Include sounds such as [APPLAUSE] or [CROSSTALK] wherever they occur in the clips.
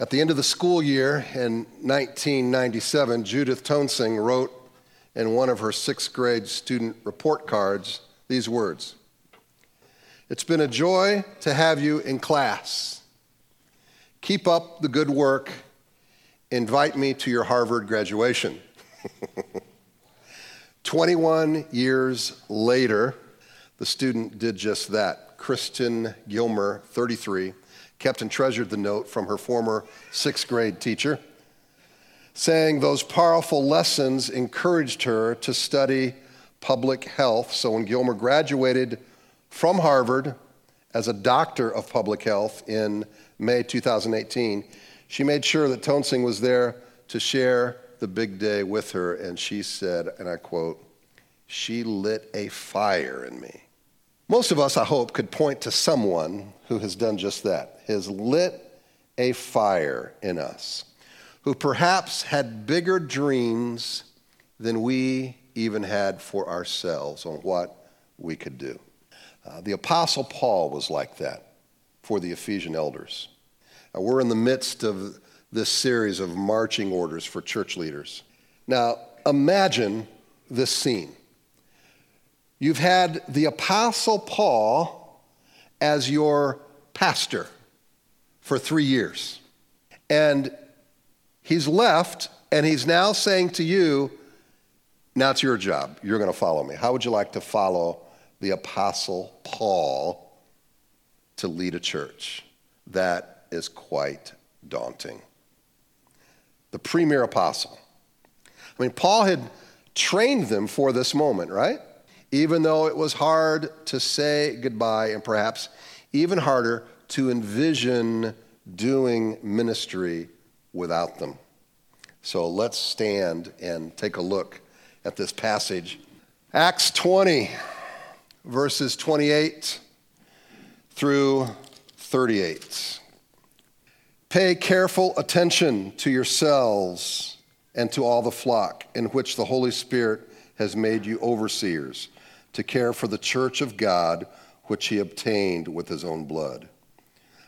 At the end of the school year in 1997, Judith Tonsing wrote in one of her sixth grade student report cards these words It's been a joy to have you in class. Keep up the good work. Invite me to your Harvard graduation. [LAUGHS] 21 years later, the student did just that. Kristen Gilmer, 33, kept and treasured the note from her former sixth grade teacher, saying those powerful lessons encouraged her to study public health. So when Gilmer graduated from Harvard as a doctor of public health in May 2018, she made sure that Tonsing was there to share the big day with her, and she said, and I quote, she lit a fire in me. Most of us, I hope, could point to someone who has done just that, has lit a fire in us, who perhaps had bigger dreams than we even had for ourselves on what we could do. Uh, the Apostle Paul was like that for the Ephesian elders. Uh, we're in the midst of this series of marching orders for church leaders. Now, imagine this scene. You've had the Apostle Paul as your pastor for three years. And he's left, and he's now saying to you, Now it's your job. You're going to follow me. How would you like to follow the Apostle Paul to lead a church? That is quite daunting. The premier apostle. I mean, Paul had trained them for this moment, right? even though it was hard to say goodbye and perhaps even harder to envision doing ministry without them. So let's stand and take a look at this passage. Acts 20, verses 28 through 38. Pay careful attention to yourselves and to all the flock in which the Holy Spirit has made you overseers to care for the church of God, which he obtained with his own blood.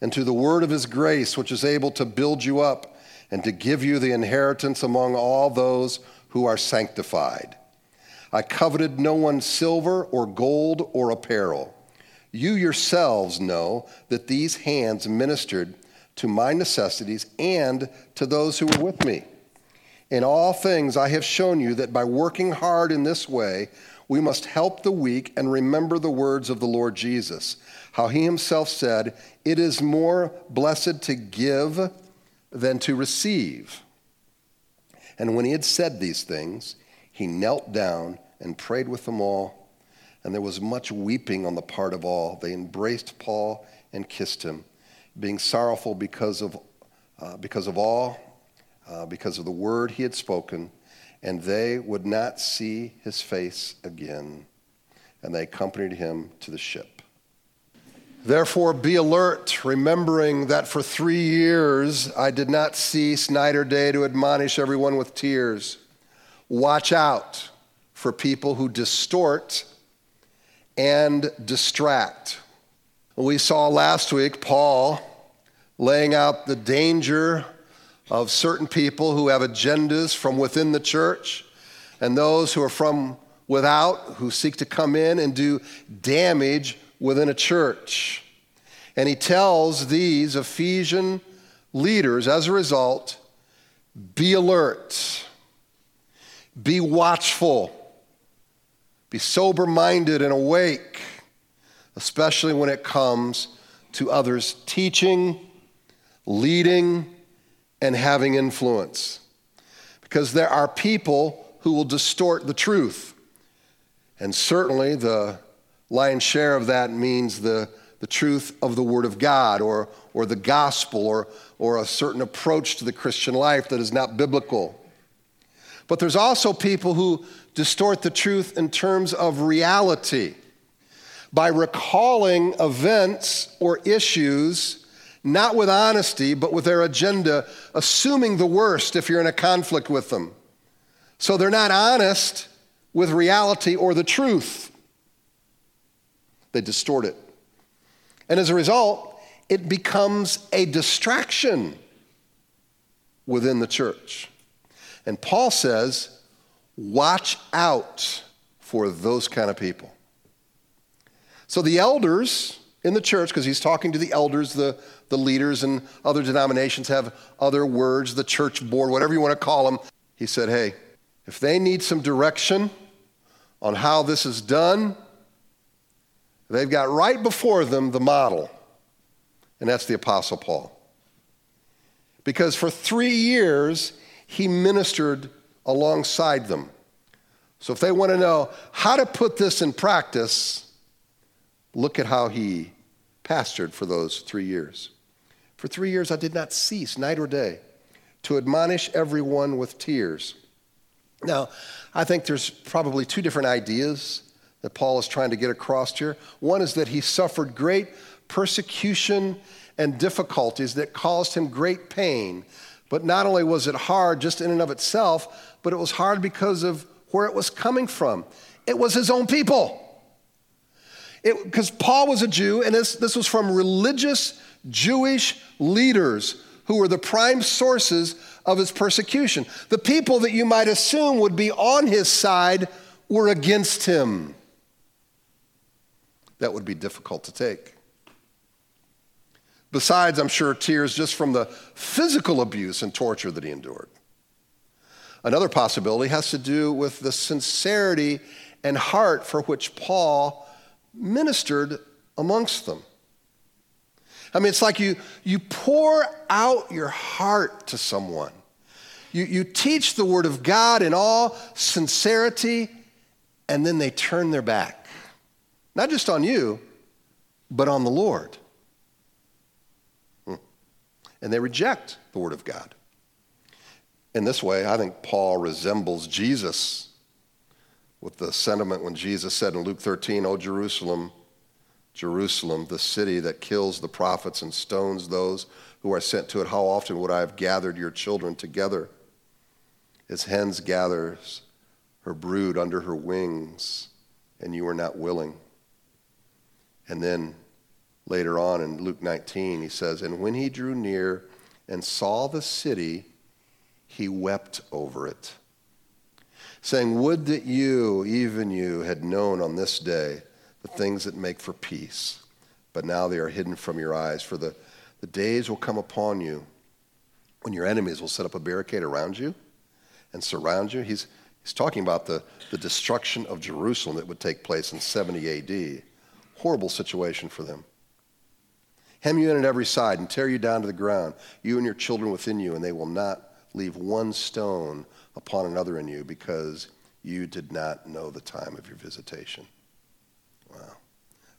and to the word of his grace, which is able to build you up and to give you the inheritance among all those who are sanctified. I coveted no one's silver or gold or apparel. You yourselves know that these hands ministered to my necessities and to those who were with me. In all things, I have shown you that by working hard in this way, we must help the weak and remember the words of the Lord Jesus, how he himself said, It is more blessed to give than to receive. And when he had said these things, he knelt down and prayed with them all. And there was much weeping on the part of all. They embraced Paul and kissed him, being sorrowful because of, uh, because of all, uh, because of the word he had spoken and they would not see his face again. And they accompanied him to the ship. Therefore, be alert, remembering that for three years I did not cease night or day to admonish everyone with tears. Watch out for people who distort and distract. We saw last week Paul laying out the danger of certain people who have agendas from within the church and those who are from without who seek to come in and do damage within a church. And he tells these Ephesian leaders, as a result, be alert, be watchful, be sober minded and awake, especially when it comes to others teaching, leading, and having influence. Because there are people who will distort the truth. And certainly the lion's share of that means the, the truth of the Word of God or, or the gospel or, or a certain approach to the Christian life that is not biblical. But there's also people who distort the truth in terms of reality by recalling events or issues not with honesty, but with their agenda, assuming the worst if you're in a conflict with them. So they're not honest with reality or the truth. They distort it. And as a result, it becomes a distraction within the church. And Paul says, watch out for those kind of people. So the elders in the church, because he's talking to the elders, the, the leaders, and other denominations have other words, the church board, whatever you want to call them. He said, hey, if they need some direction on how this is done, they've got right before them the model, and that's the Apostle Paul. Because for three years, he ministered alongside them. So if they want to know how to put this in practice, look at how he pastored for those three years. For three years I did not cease, night or day, to admonish everyone with tears. Now, I think there's probably two different ideas that Paul is trying to get across here. One is that he suffered great persecution and difficulties that caused him great pain. But not only was it hard just in and of itself, but it was hard because of where it was coming from. It was his own people. Because Paul was a Jew, and this, this was from religious Jewish leaders who were the prime sources of his persecution. The people that you might assume would be on his side were against him. That would be difficult to take. Besides, I'm sure, tears just from the physical abuse and torture that he endured. Another possibility has to do with the sincerity and heart for which Paul ministered amongst them. I mean, it's like you, you pour out your heart to someone. You, you teach the Word of God in all sincerity, and then they turn their back. Not just on you, but on the Lord hmm. and they reject the Word of God. In this way, I think Paul resembles Jesus with the sentiment when Jesus said in Luke 13, O Jerusalem, Jerusalem, the city that kills the prophets and stones those who are sent to it, how often would I have gathered your children together as hens gathers her brood under her wings, and you were not willing. And then later on in Luke 19, he says, And when he drew near and saw the city, he wept over it, saying, Would that you, even you, had known on this day the things that make for peace, but now they are hidden from your eyes. For the, the days will come upon you when your enemies will set up a barricade around you and surround you. He's, he's talking about the, the destruction of Jerusalem that would take place in 70 AD. Horrible situation for them hem you in at every side, and tear you down to the ground, you and your children within you, and they will not leave one stone upon another in you, because you did not know the time of your visitation. Wow.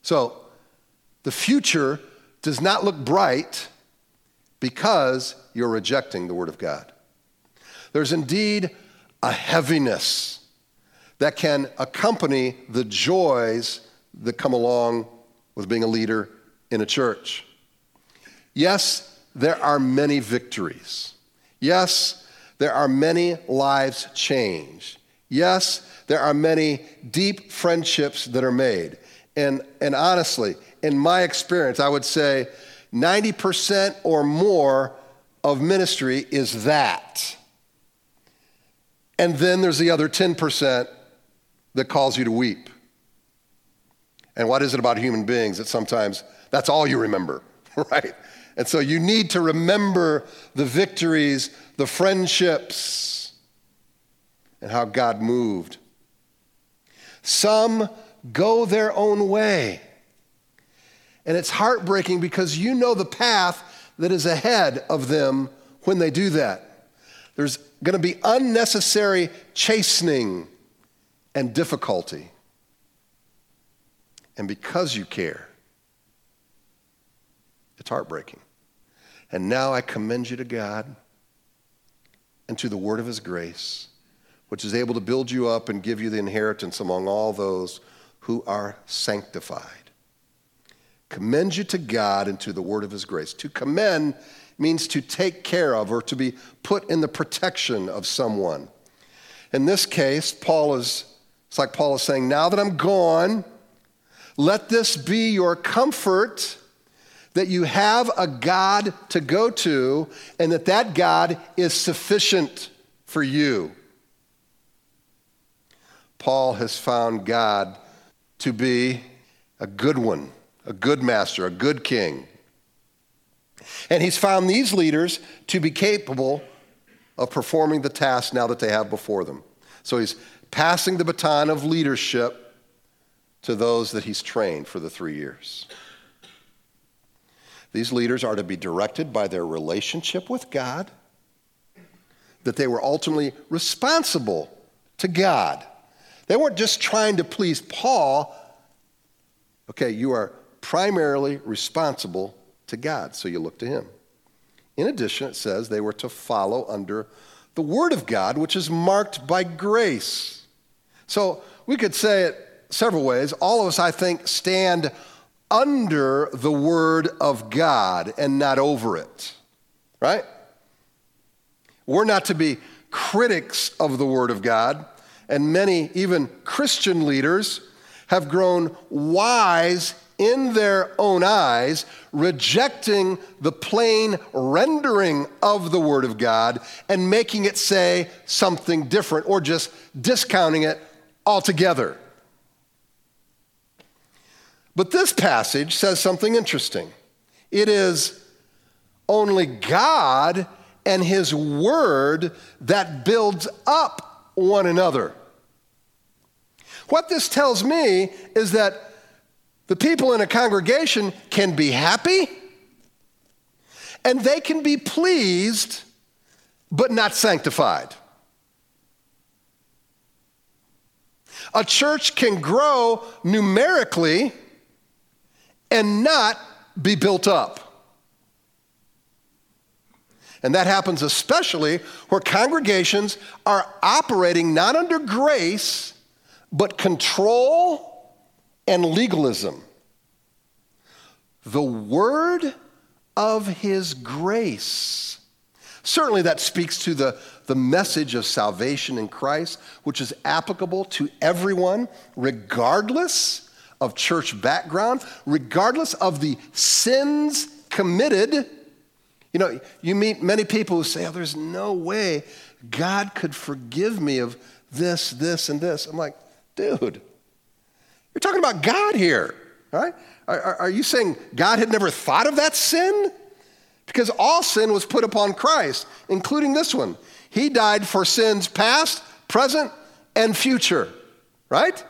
So, the future does not look bright because you're rejecting the Word of God. There's indeed a heaviness that can accompany the joys that come along with being a leader in a church. Yes, there are many victories. Yes, there are many lives changed. Yes, there are many deep friendships that are made. And, and honestly, in my experience, I would say 90% or more of ministry is that. And then there's the other 10% that calls you to weep. And what is it about human beings that sometimes that's all you remember, [LAUGHS] right? And so you need to remember the victories, the friendships, and how God moved. Some go their own way. And it's heartbreaking because you know the path that is ahead of them when they do that. There's going to be unnecessary chastening and difficulty. And because you care, it's heartbreaking. And now I commend you to God and to the word of his grace, which is able to build you up and give you the inheritance among all those who are sanctified. Commend you to God and to the word of his grace. To commend means to take care of or to be put in the protection of someone. In this case, Paul is, it's like Paul is saying, now that I'm gone, let this be your comfort that you have a God to go to and that that God is sufficient for you. Paul has found God to be a good one, a good master, a good king. And he's found these leaders to be capable of performing the task now that they have before them. So he's passing the baton of leadership to those that he's trained for the three years. These leaders are to be directed by their relationship with God, that they were ultimately responsible to God. They weren't just trying to please Paul. Okay, you are primarily responsible to God, so you look to Him. In addition, it says they were to follow under the Word of God, which is marked by grace. So we could say it several ways. All of us, I think, stand under the Word of God and not over it, right? We're not to be critics of the Word of God, and many, even Christian leaders, have grown wise in their own eyes, rejecting the plain rendering of the Word of God and making it say something different or just discounting it altogether. But this passage says something interesting. It is only God and His Word that builds up one another. What this tells me is that the people in a congregation can be happy and they can be pleased, but not sanctified. A church can grow numerically and not be built up. And that happens especially where congregations are operating not under grace, but control and legalism. The word of his grace. Certainly, that speaks to the, the message of salvation in Christ, which is applicable to everyone, regardless of church background, regardless of the sins committed. You know, you meet many people who say, oh, there's no way God could forgive me of this, this, and this. I'm like, dude, you're talking about God here, right? Are, are, are you saying God had never thought of that sin? Because all sin was put upon Christ, including this one. He died for sins past, present, and future, right?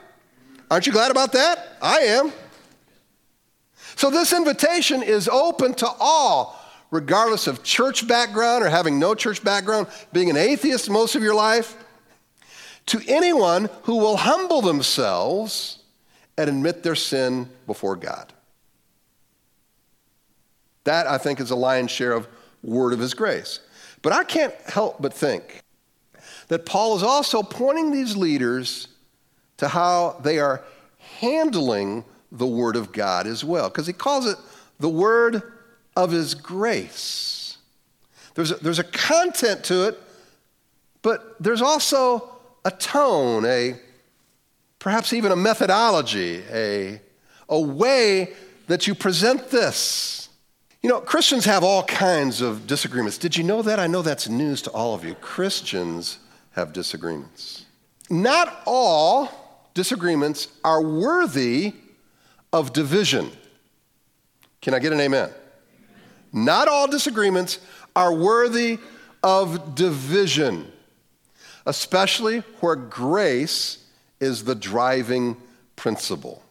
Aren't you glad about that? I am. So, this invitation is open to all, regardless of church background or having no church background, being an atheist most of your life, to anyone who will humble themselves and admit their sin before God. That, I think, is a lion's share of word of his grace. But I can't help but think that Paul is also pointing these leaders to how they are handling the Word of God as well, because he calls it the Word of His grace. There's a, there's a content to it, but there's also a tone, a perhaps even a methodology, a, a way that you present this. You know, Christians have all kinds of disagreements. Did you know that? I know that's news to all of you. Christians have disagreements. Not all disagreements are worthy of division. Can I get an amen? Not all disagreements are worthy of division, especially where grace is the driving principle.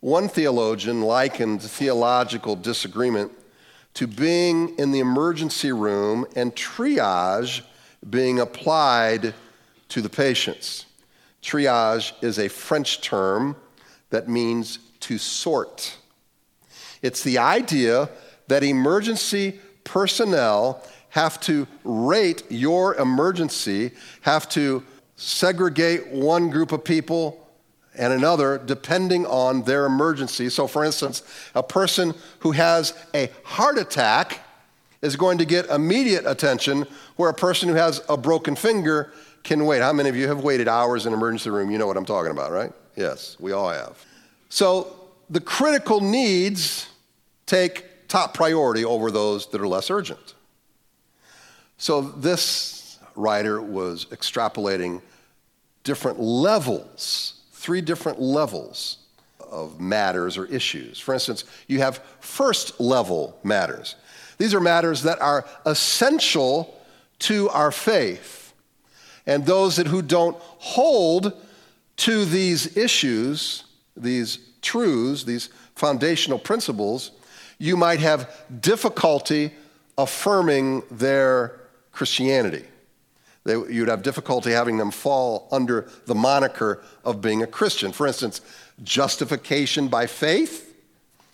One theologian likened theological disagreement to being in the emergency room and triage being applied to the patients. Triage is a French term that means to sort. It's the idea that emergency personnel have to rate your emergency, have to segregate one group of people and another depending on their emergency. So, for instance, a person who has a heart attack is going to get immediate attention, where a person who has a broken finger can wait. How many of you have waited hours in an emergency room? You know what I'm talking about, right? Yes, we all have. So, the critical needs take top priority over those that are less urgent. So, this writer was extrapolating different levels three different levels of matters or issues. For instance, you have first level matters. These are matters that are essential to our faith. And those that who don't hold to these issues, these truths, these foundational principles, you might have difficulty affirming their Christianity. They, you'd have difficulty having them fall under the moniker of being a Christian. For instance, justification by faith,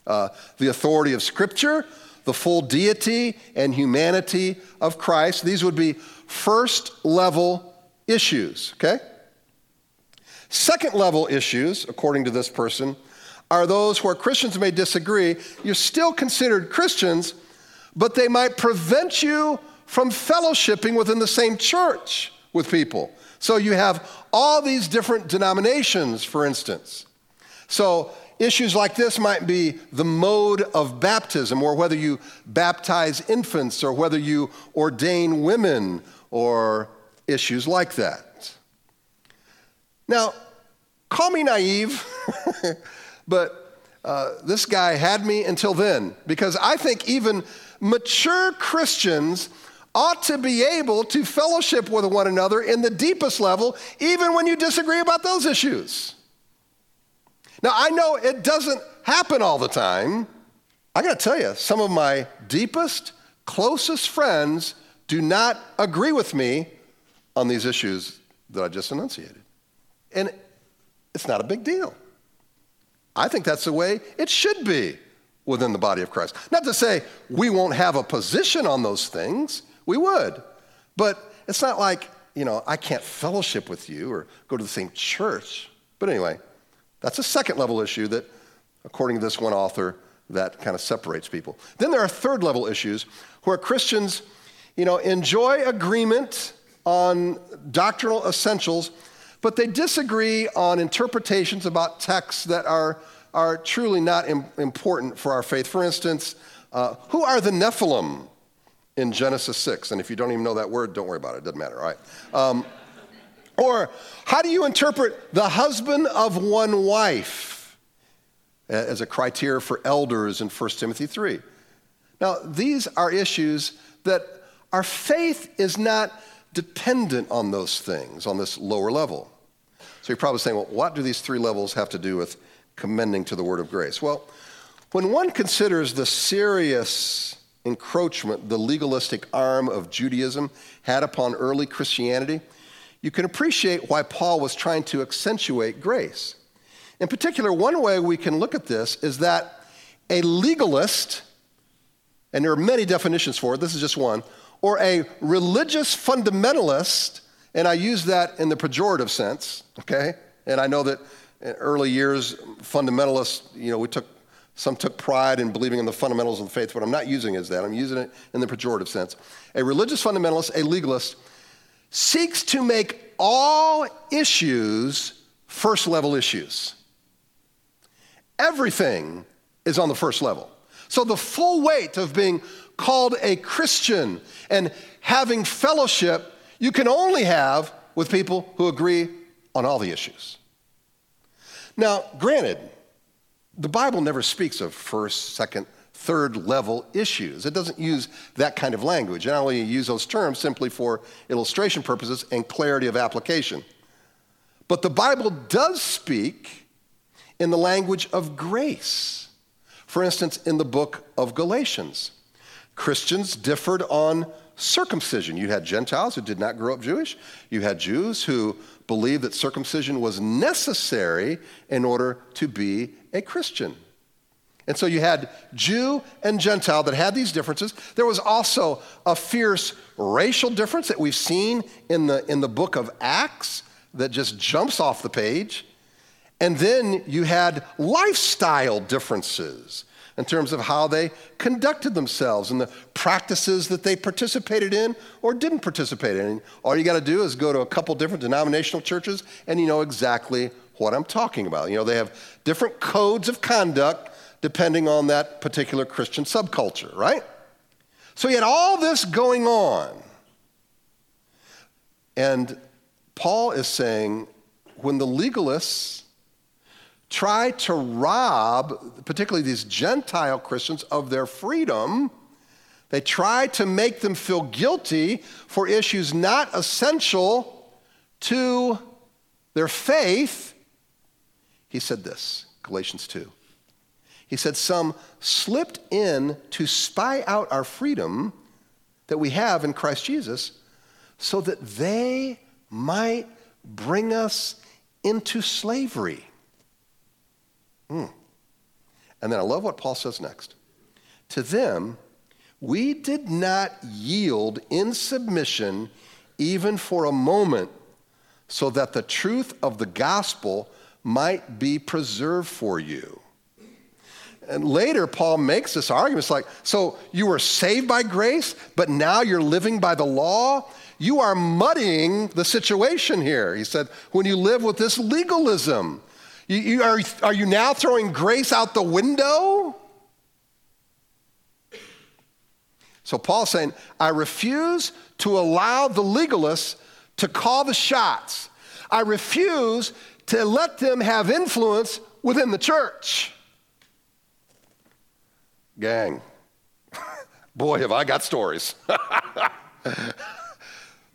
uh, the authority of Scripture, the full deity and humanity of Christ. These would be first level issues, okay? Second level issues, according to this person, are those where Christians may disagree. You're still considered Christians, but they might prevent you from fellowshipping within the same church with people. So you have all these different denominations, for instance. So issues like this might be the mode of baptism, or whether you baptize infants, or whether you ordain women, or issues like that. Now, call me naive, [LAUGHS] but uh, this guy had me until then, because I think even mature Christians ought to be able to fellowship with one another in the deepest level, even when you disagree about those issues. Now, I know it doesn't happen all the time. I got to tell you, some of my deepest, closest friends do not agree with me on these issues that I just enunciated. And it's not a big deal. I think that's the way it should be within the body of Christ. Not to say we won't have a position on those things, we would. But it's not like, you know, I can't fellowship with you or go to the same church. But anyway, that's a second level issue that, according to this one author, that kind of separates people. Then there are third level issues where Christians, you know, enjoy agreement on doctrinal essentials, but they disagree on interpretations about texts that are, are truly not Im- important for our faith. For instance, uh, who are the Nephilim? in Genesis 6. And if you don't even know that word, don't worry about it. It doesn't matter, all right? Um, or how do you interpret the husband of one wife as a criteria for elders in 1 Timothy 3? Now, these are issues that our faith is not dependent on those things on this lower level. So you're probably saying, well, what do these three levels have to do with commending to the word of grace? Well, when one considers the serious encroachment the legalistic arm of Judaism had upon early Christianity, you can appreciate why Paul was trying to accentuate grace. In particular, one way we can look at this is that a legalist, and there are many definitions for it, this is just one, or a religious fundamentalist, and I use that in the pejorative sense, okay? And I know that in early years, fundamentalists, you know, we took some took pride in believing in the fundamentals of the faith, but I'm not using it as that. I'm using it in the pejorative sense. A religious fundamentalist, a legalist, seeks to make all issues first level issues. Everything is on the first level. So the full weight of being called a Christian and having fellowship, you can only have with people who agree on all the issues. Now, granted, the Bible never speaks of first, second, third level issues. It doesn't use that kind of language. It only use those terms simply for illustration purposes and clarity of application. But the Bible does speak in the language of grace. For instance, in the book of Galatians, Christians differed on circumcision. You had Gentiles who did not grow up Jewish, you had Jews who believed that circumcision was necessary in order to be a Christian. And so you had Jew and Gentile that had these differences. There was also a fierce racial difference that we've seen in the, in the book of Acts that just jumps off the page. And then you had lifestyle differences in terms of how they conducted themselves and the practices that they participated in or didn't participate in. All you got to do is go to a couple different denominational churches and you know exactly what I'm talking about. You know, they have different codes of conduct depending on that particular Christian subculture, right? So you had all this going on. And Paul is saying when the legalists try to rob, particularly these Gentile Christians, of their freedom, they try to make them feel guilty for issues not essential to their faith. He said this, Galatians 2. He said, Some slipped in to spy out our freedom that we have in Christ Jesus so that they might bring us into slavery. Hmm. And then I love what Paul says next. To them, we did not yield in submission even for a moment so that the truth of the gospel might be preserved for you. And later, Paul makes this argument. It's like, so you were saved by grace, but now you're living by the law? You are muddying the situation here. He said, when you live with this legalism, you, you are, are you now throwing grace out the window? So Paul's saying, I refuse to allow the legalists to call the shots. I refuse to let them have influence within the church. Gang, [LAUGHS] boy, have I got stories. [LAUGHS]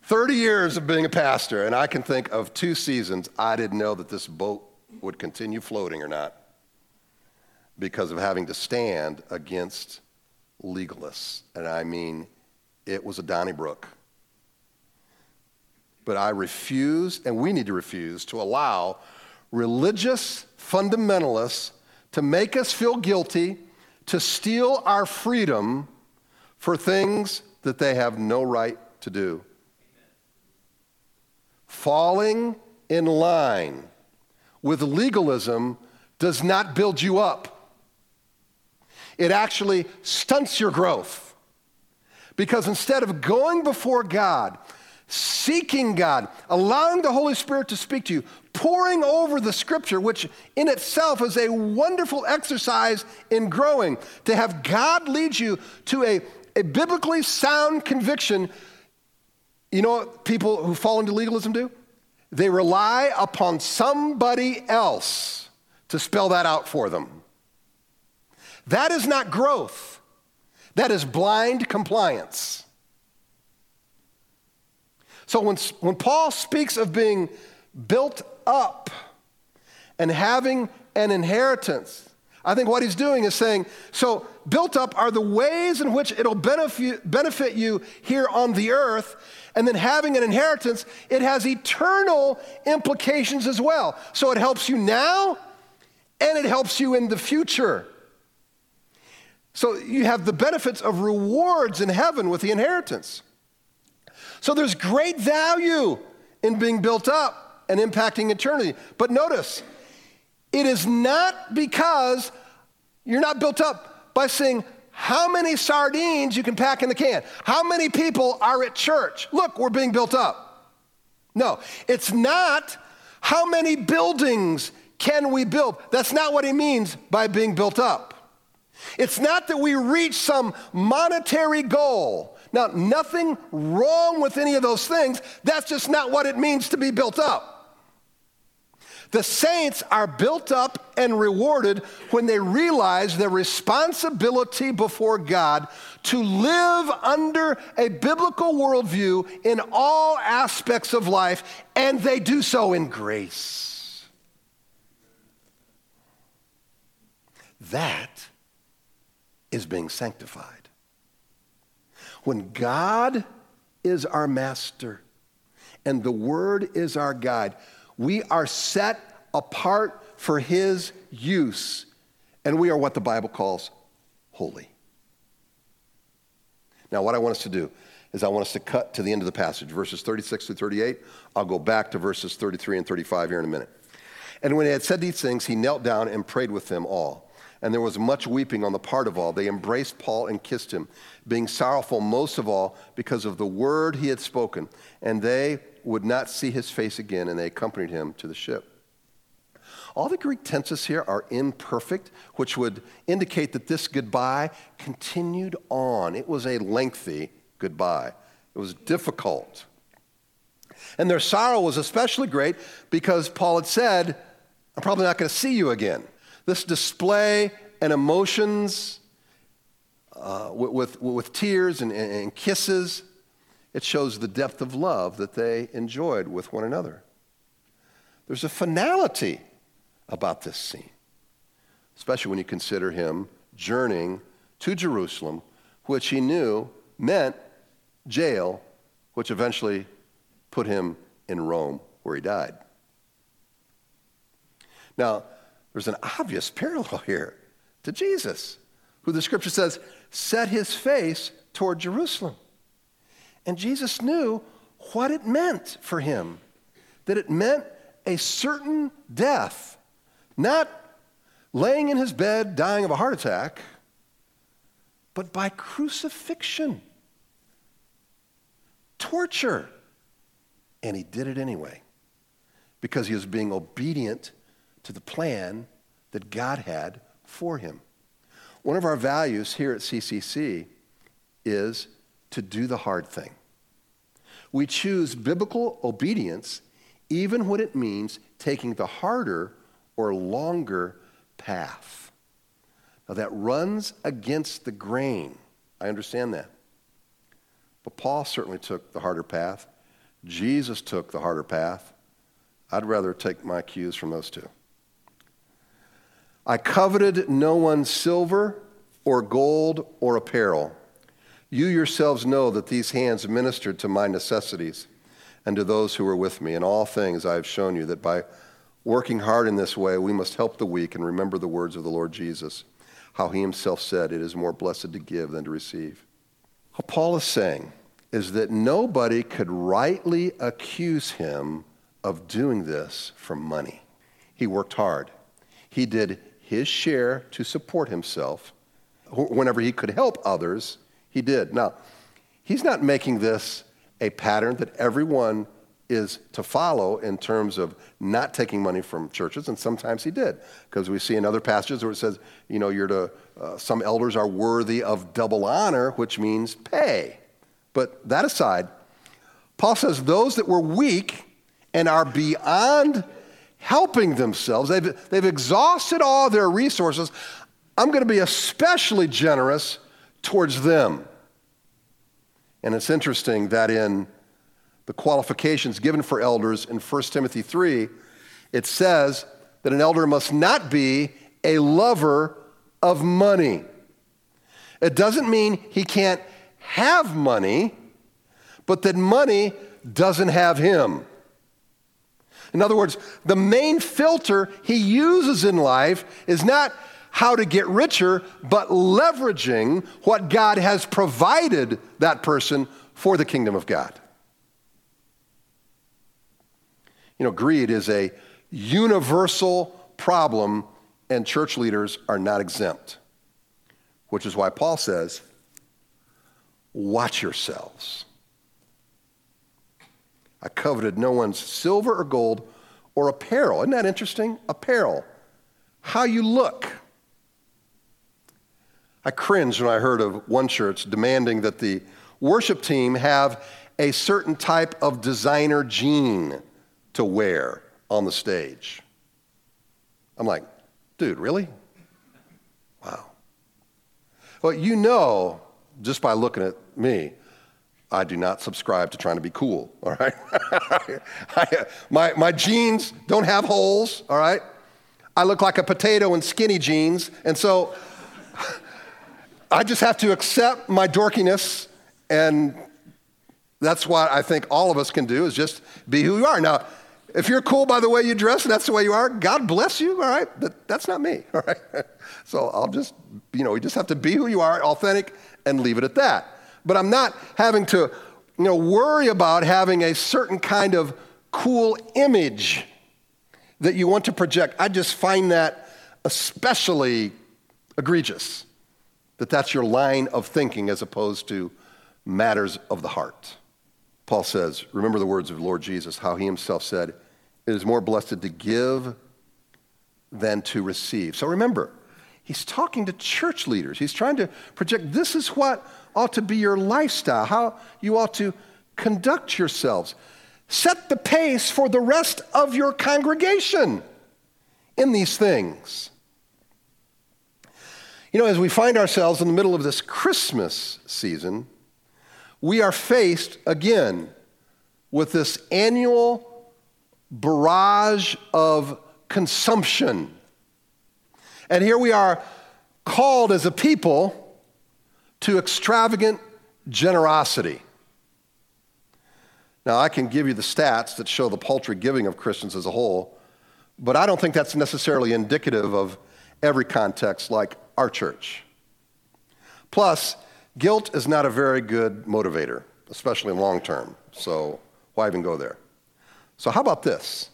30 years of being a pastor, and I can think of two seasons I didn't know that this boat would continue floating or not because of having to stand against legalists. And I mean, it was a Donnybrook. But I refuse, and we need to refuse, to allow religious fundamentalists to make us feel guilty, to steal our freedom for things that they have no right to do. Falling in line with legalism does not build you up. It actually stunts your growth. Because instead of going before God, seeking God, allowing the Holy Spirit to speak to you, poring over the scripture, which in itself is a wonderful exercise in growing, to have God lead you to a, a biblically sound conviction. You know what people who fall into legalism do? They rely upon somebody else to spell that out for them. That is not growth, that is blind compliance. So when, when Paul speaks of being built up and having an inheritance, I think what he's doing is saying, so built up are the ways in which it'll benefit, benefit you here on the earth. And then having an inheritance, it has eternal implications as well. So it helps you now and it helps you in the future. So you have the benefits of rewards in heaven with the inheritance. So there's great value in being built up and impacting eternity. But notice, it is not because you're not built up by saying, how many sardines you can pack in the can. How many people are at church? Look, we're being built up. No, it's not how many buildings can we build. That's not what he means by being built up. It's not that we reach some monetary goal. Now, nothing wrong with any of those things. That's just not what it means to be built up. The saints are built up and rewarded when they realize their responsibility before God to live under a biblical worldview in all aspects of life, and they do so in grace. That is being sanctified. When God is our master and the Word is our guide, we are set apart for His use. And we are what the Bible calls holy. Now, what I want us to do is I want us to cut to the end of the passage, verses 36 through 38. I'll go back to verses 33 and 35 here in a minute. And when he had said these things, he knelt down and prayed with them all. And there was much weeping on the part of all. They embraced Paul and kissed him, being sorrowful most of all because of the word he had spoken. And they would not see his face again, and they accompanied him to the ship. All the Greek tenses here are imperfect, which would indicate that this goodbye continued on. It was a lengthy goodbye, it was difficult. And their sorrow was especially great because Paul had said, I'm probably not going to see you again. This display and emotions uh, with, with, with, tears and, and kisses, it shows the depth of love that they enjoyed with one another. There's a finality about this scene, especially when you consider him journeying to Jerusalem, which he knew meant jail, which eventually put him in Rome, where he died. Now, there's an obvious parallel here to Jesus, who the scripture says set his face toward Jerusalem. And Jesus knew what it meant for him that it meant a certain death not laying in his bed dying of a heart attack, but by crucifixion, torture. And he did it anyway because he was being obedient to the plan that God had for him. One of our values here at CCC is to do the hard thing. We choose biblical obedience even when it means taking the harder or longer path. Now, that runs against the grain. I understand that. But Paul certainly took the harder path. Jesus took the harder path. I'd rather take my cues from those two. I coveted no one's silver or gold or apparel. You yourselves know that these hands ministered to my necessities and to those who were with me. In all things, I have shown you that by Working hard in this way, we must help the weak and remember the words of the Lord Jesus, how he himself said, It is more blessed to give than to receive. What Paul is saying is that nobody could rightly accuse him of doing this for money. He worked hard. He did his share to support himself. Whenever he could help others, he did. Now, he's not making this a pattern that everyone is to follow in terms of not taking money from churches, and sometimes he did, because we see in other passages where it says, you know, you're to, uh, some elders are worthy of double honor, which means pay. But that aside, Paul says those that were weak and are beyond helping themselves, they've, they've exhausted all their resources, I'm going to be especially generous towards them. And it's interesting that in the qualifications given for elders in 1 Timothy 3, it says that an elder must not be a lover of money. It doesn't mean he can't have money, but that money doesn't have him. In other words, the main filter he uses in life is not how to get richer, but leveraging what God has provided that person for the kingdom of God. You know, greed is a universal problem, and church leaders are not exempt, which is why Paul says, Watch yourselves. I coveted no one's silver or gold or apparel. Isn't that interesting? Apparel. How you look. I cringed when I heard of one church demanding that the worship team have a certain type of designer jean to wear on the stage. I'm like, dude, really? Wow. Well, you know, just by looking at me, I do not subscribe to trying to be cool, [LAUGHS] all right? I, my, my jeans don't have holes, all right? I look like a potato in skinny jeans, and so I just have to accept my dorkiness, and that's what I think all of us can do is just be who you are. Now, If you're cool by the way you dress and that's the way you are, God bless you, all right? But that's not me, all right? [LAUGHS] So I'll just, you know, you just have to be who you are, authentic, and leave it at that. But I'm not having to, you know, worry about having a certain kind of cool image that you want to project. I just find that especially egregious, that that's your line of thinking as opposed to matters of the heart. Paul says, remember the words of Lord Jesus, how he himself said, It is more blessed to give than to receive. So remember, he's talking to church leaders. He's trying to project this is what ought to be your lifestyle, how you ought to conduct yourselves. Set the pace for the rest of your congregation in these things. You know, as we find ourselves in the middle of this Christmas season, we are faced again with this annual barrage of consumption. And here we are called as a people to extravagant generosity. Now, I can give you the stats that show the paltry giving of Christians as a whole, but I don't think that's necessarily indicative of every context like our church. Plus, Guilt is not a very good motivator, especially long term. So why even go there? So, how about this?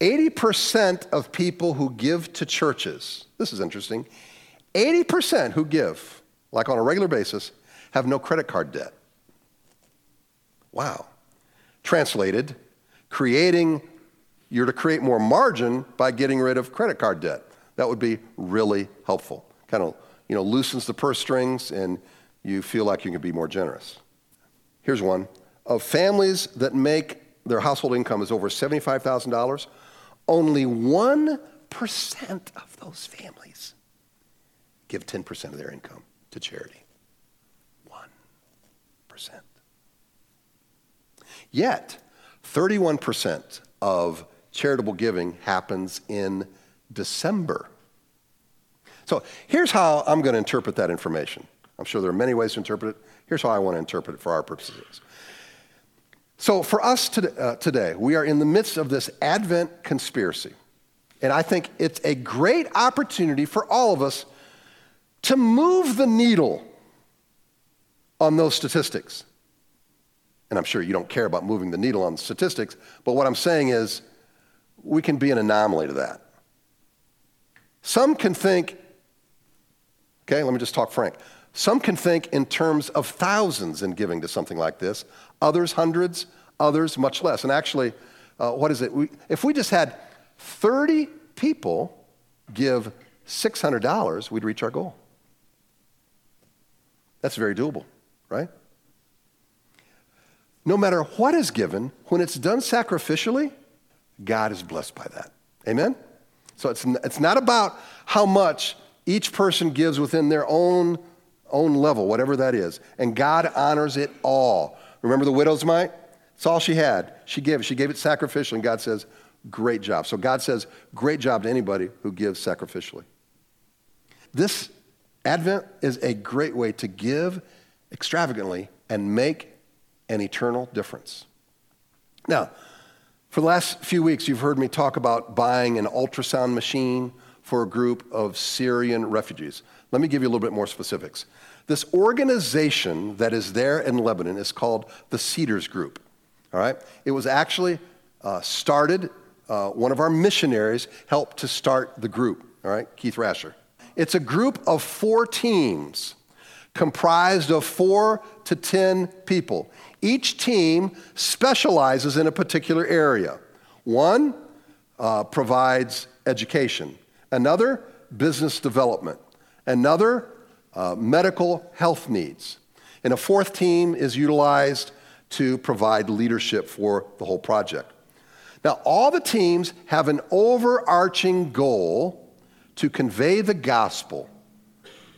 80% of people who give to churches, this is interesting, 80% who give, like on a regular basis, have no credit card debt. Wow. Translated, creating, you're to create more margin by getting rid of credit card debt. That would be really helpful. Kind of you know, loosens the purse strings and you feel like you can be more generous. Here's one. Of families that make their household income is over $75,000, only 1% of those families give 10% of their income to charity. 1%. Yet, 31% of charitable giving happens in December. So here's how I'm going to interpret that information. I'm sure there are many ways to interpret it. Here's how I want to interpret it for our purposes. So, for us to, uh, today, we are in the midst of this Advent conspiracy. And I think it's a great opportunity for all of us to move the needle on those statistics. And I'm sure you don't care about moving the needle on statistics, but what I'm saying is we can be an anomaly to that. Some can think Okay, let me just talk frank. Some can think in terms of thousands in giving to something like this, others hundreds, others much less. And actually, uh, what is it? We, if we just had 30 people give $600, we'd reach our goal. That's very doable, right? No matter what is given, when it's done sacrificially, God is blessed by that. Amen? So it's, it's not about how much each person gives within their own, own level, whatever that is. And God honors it all. Remember the widow's mite? It's all she had. She gave. She gave it sacrificially, and God says, Great job. So God says, Great job to anybody who gives sacrificially. This Advent is a great way to give extravagantly and make an eternal difference. Now, for the last few weeks, you've heard me talk about buying an ultrasound machine for a group of Syrian refugees. Let me give you a little bit more specifics. This organization that is there in Lebanon is called the Cedars Group. All right? It was actually uh, started, uh, one of our missionaries helped to start the group. All right? Keith Rasher. It's a group of four teams comprised of four to 10 people. Each team specializes in a particular area. One uh, provides education, Another, business development. Another, uh, medical health needs. And a fourth team is utilized to provide leadership for the whole project. Now, all the teams have an overarching goal to convey the gospel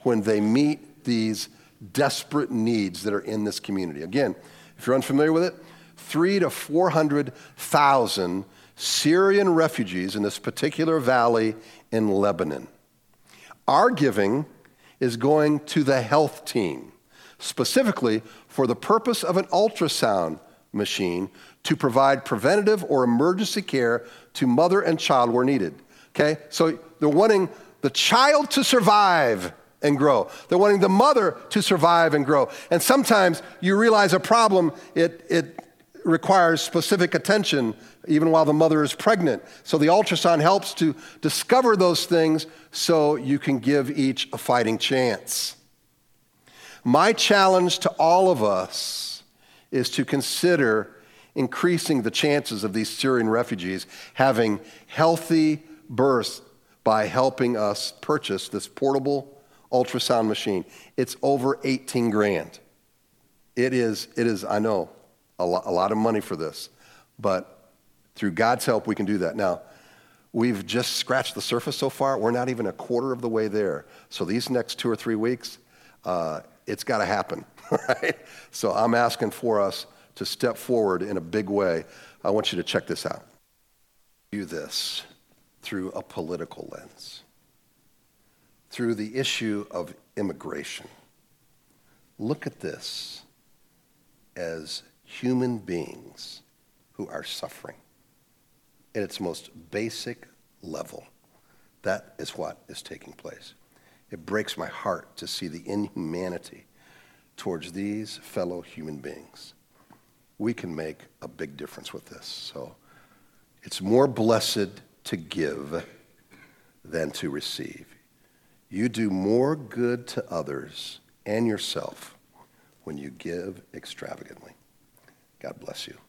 when they meet these desperate needs that are in this community. Again, if you're unfamiliar with it, three to 400,000 Syrian refugees in this particular valley in Lebanon. Our giving is going to the health team, specifically for the purpose of an ultrasound machine to provide preventative or emergency care to mother and child where needed. Okay? So they're wanting the child to survive and grow. They're wanting the mother to survive and grow. And sometimes you realize a problem, it, it requires specific attention even while the mother is pregnant. So the ultrasound helps to discover those things so you can give each a fighting chance. My challenge to all of us is to consider increasing the chances of these Syrian refugees having healthy births by helping us purchase this portable ultrasound machine. It's over 18 grand. It is, it is I know, a, lo- a lot of money for this, but through God's help, we can do that. Now, we've just scratched the surface so far. We're not even a quarter of the way there. So these next two or three weeks, uh, it's got to happen, [LAUGHS] right? So I'm asking for us to step forward in a big way. I want you to check this out. Do this through a political lens, through the issue of immigration. Look at this as human beings who are suffering at its most basic level. That is what is taking place. It breaks my heart to see the inhumanity towards these fellow human beings. We can make a big difference with this. So it's more blessed to give than to receive. You do more good to others and yourself when you give extravagantly. God bless you.